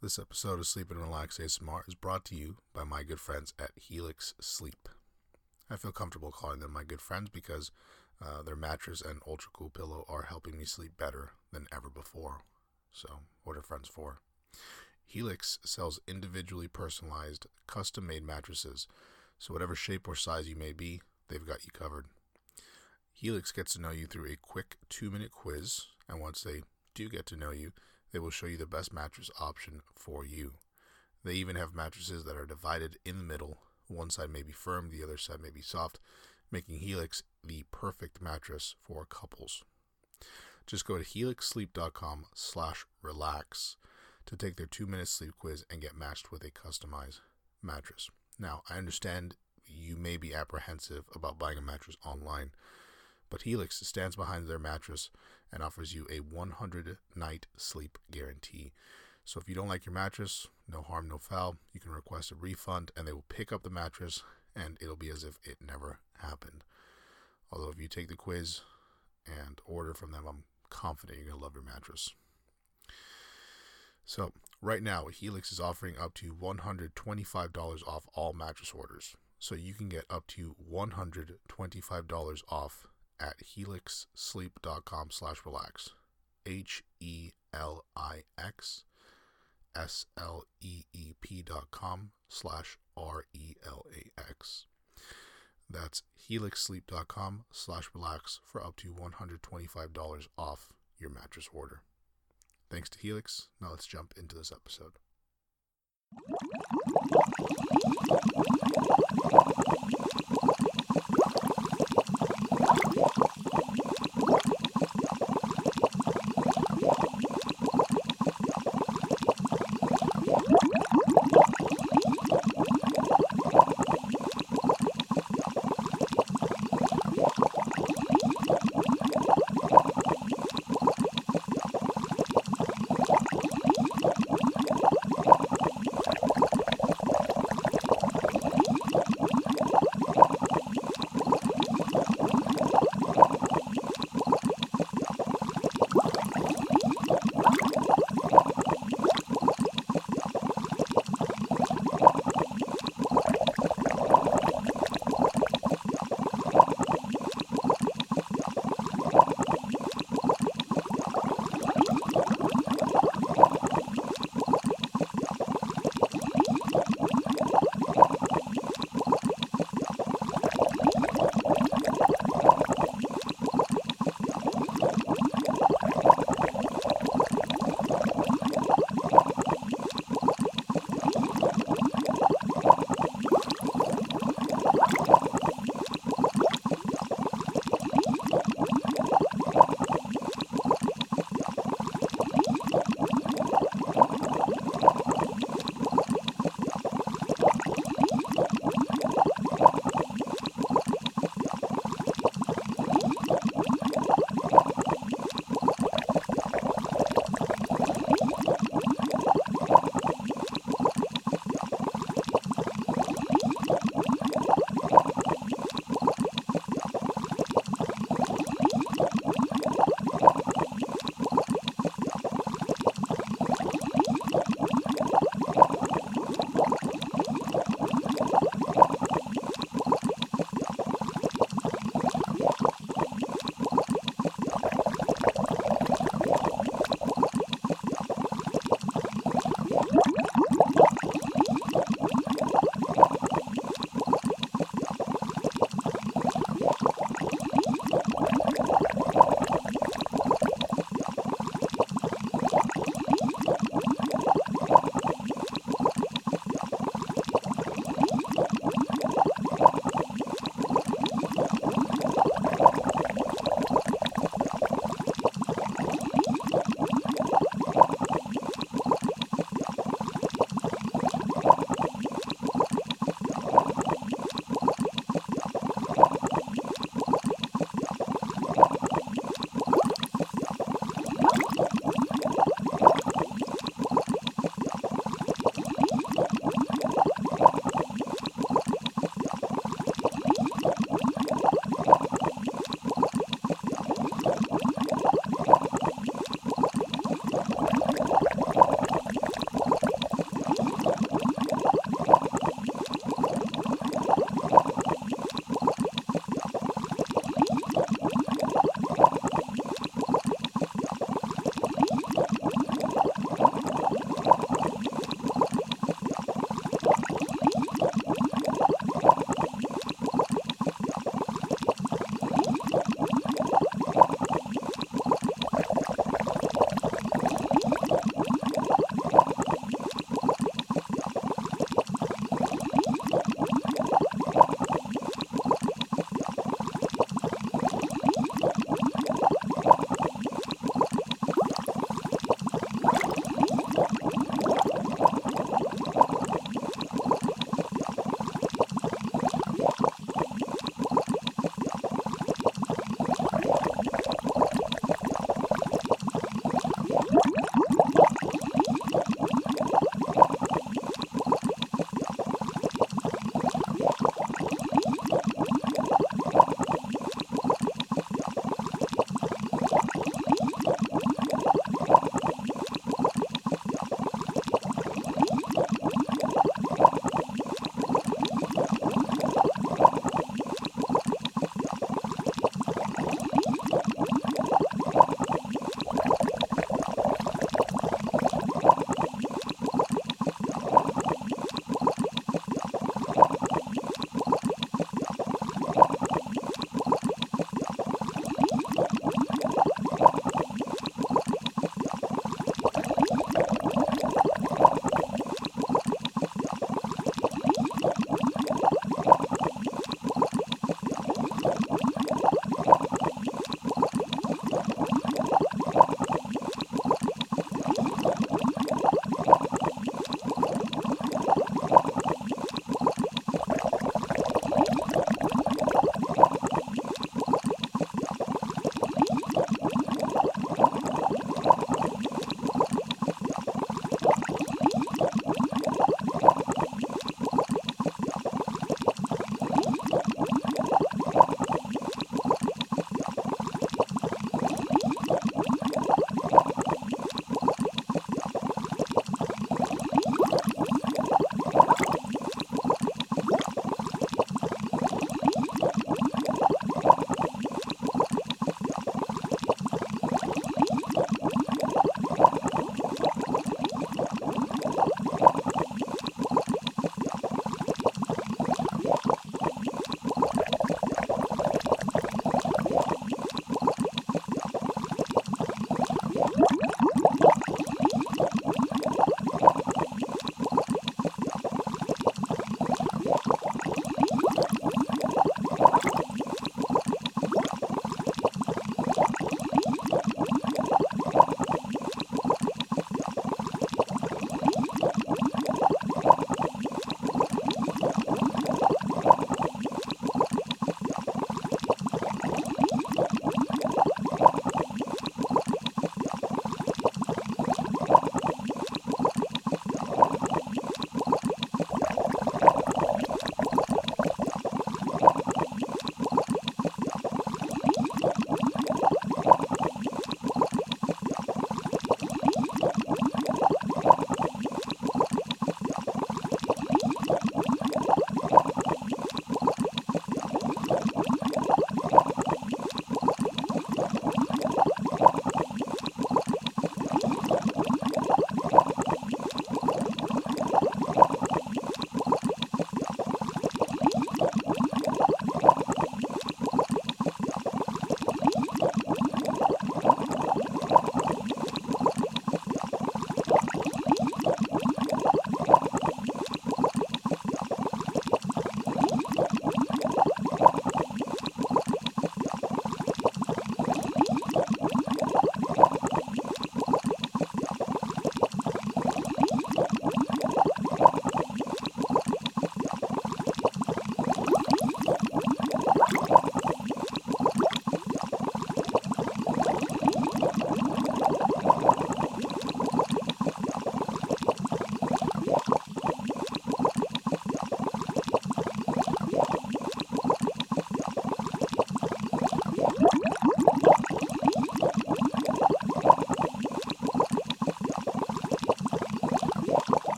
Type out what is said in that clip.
This episode of Sleep and Relax ASMR is brought to you by my good friends at Helix Sleep. I feel comfortable calling them my good friends because uh, their mattress and ultra cool pillow are helping me sleep better than ever before. So, what are friends for? Helix sells individually personalized, custom made mattresses, so whatever shape or size you may be, they've got you covered. Helix gets to know you through a quick two minute quiz, and once they do get to know you, they will show you the best mattress option for you. They even have mattresses that are divided in the middle. One side may be firm, the other side may be soft, making Helix the perfect mattress for couples. Just go to helixsleep.com slash relax to take their two minute sleep quiz and get matched with a customized mattress. Now, I understand you may be apprehensive about buying a mattress online, but Helix stands behind their mattress and offers you a 100 night sleep guarantee. So if you don't like your mattress, no harm, no foul, you can request a refund and they will pick up the mattress and it'll be as if it never happened. Although if you take the quiz and order from them, I'm confident you're going to love your mattress. So, right now, Helix is offering up to $125 off all mattress orders. So, you can get up to $125 off at helixsleep.com slash relax. H E L I X S L E E P dot com slash R E L A X. That's helixsleep.com slash relax for up to $125 off your mattress order. Thanks to Helix. Now let's jump into this episode.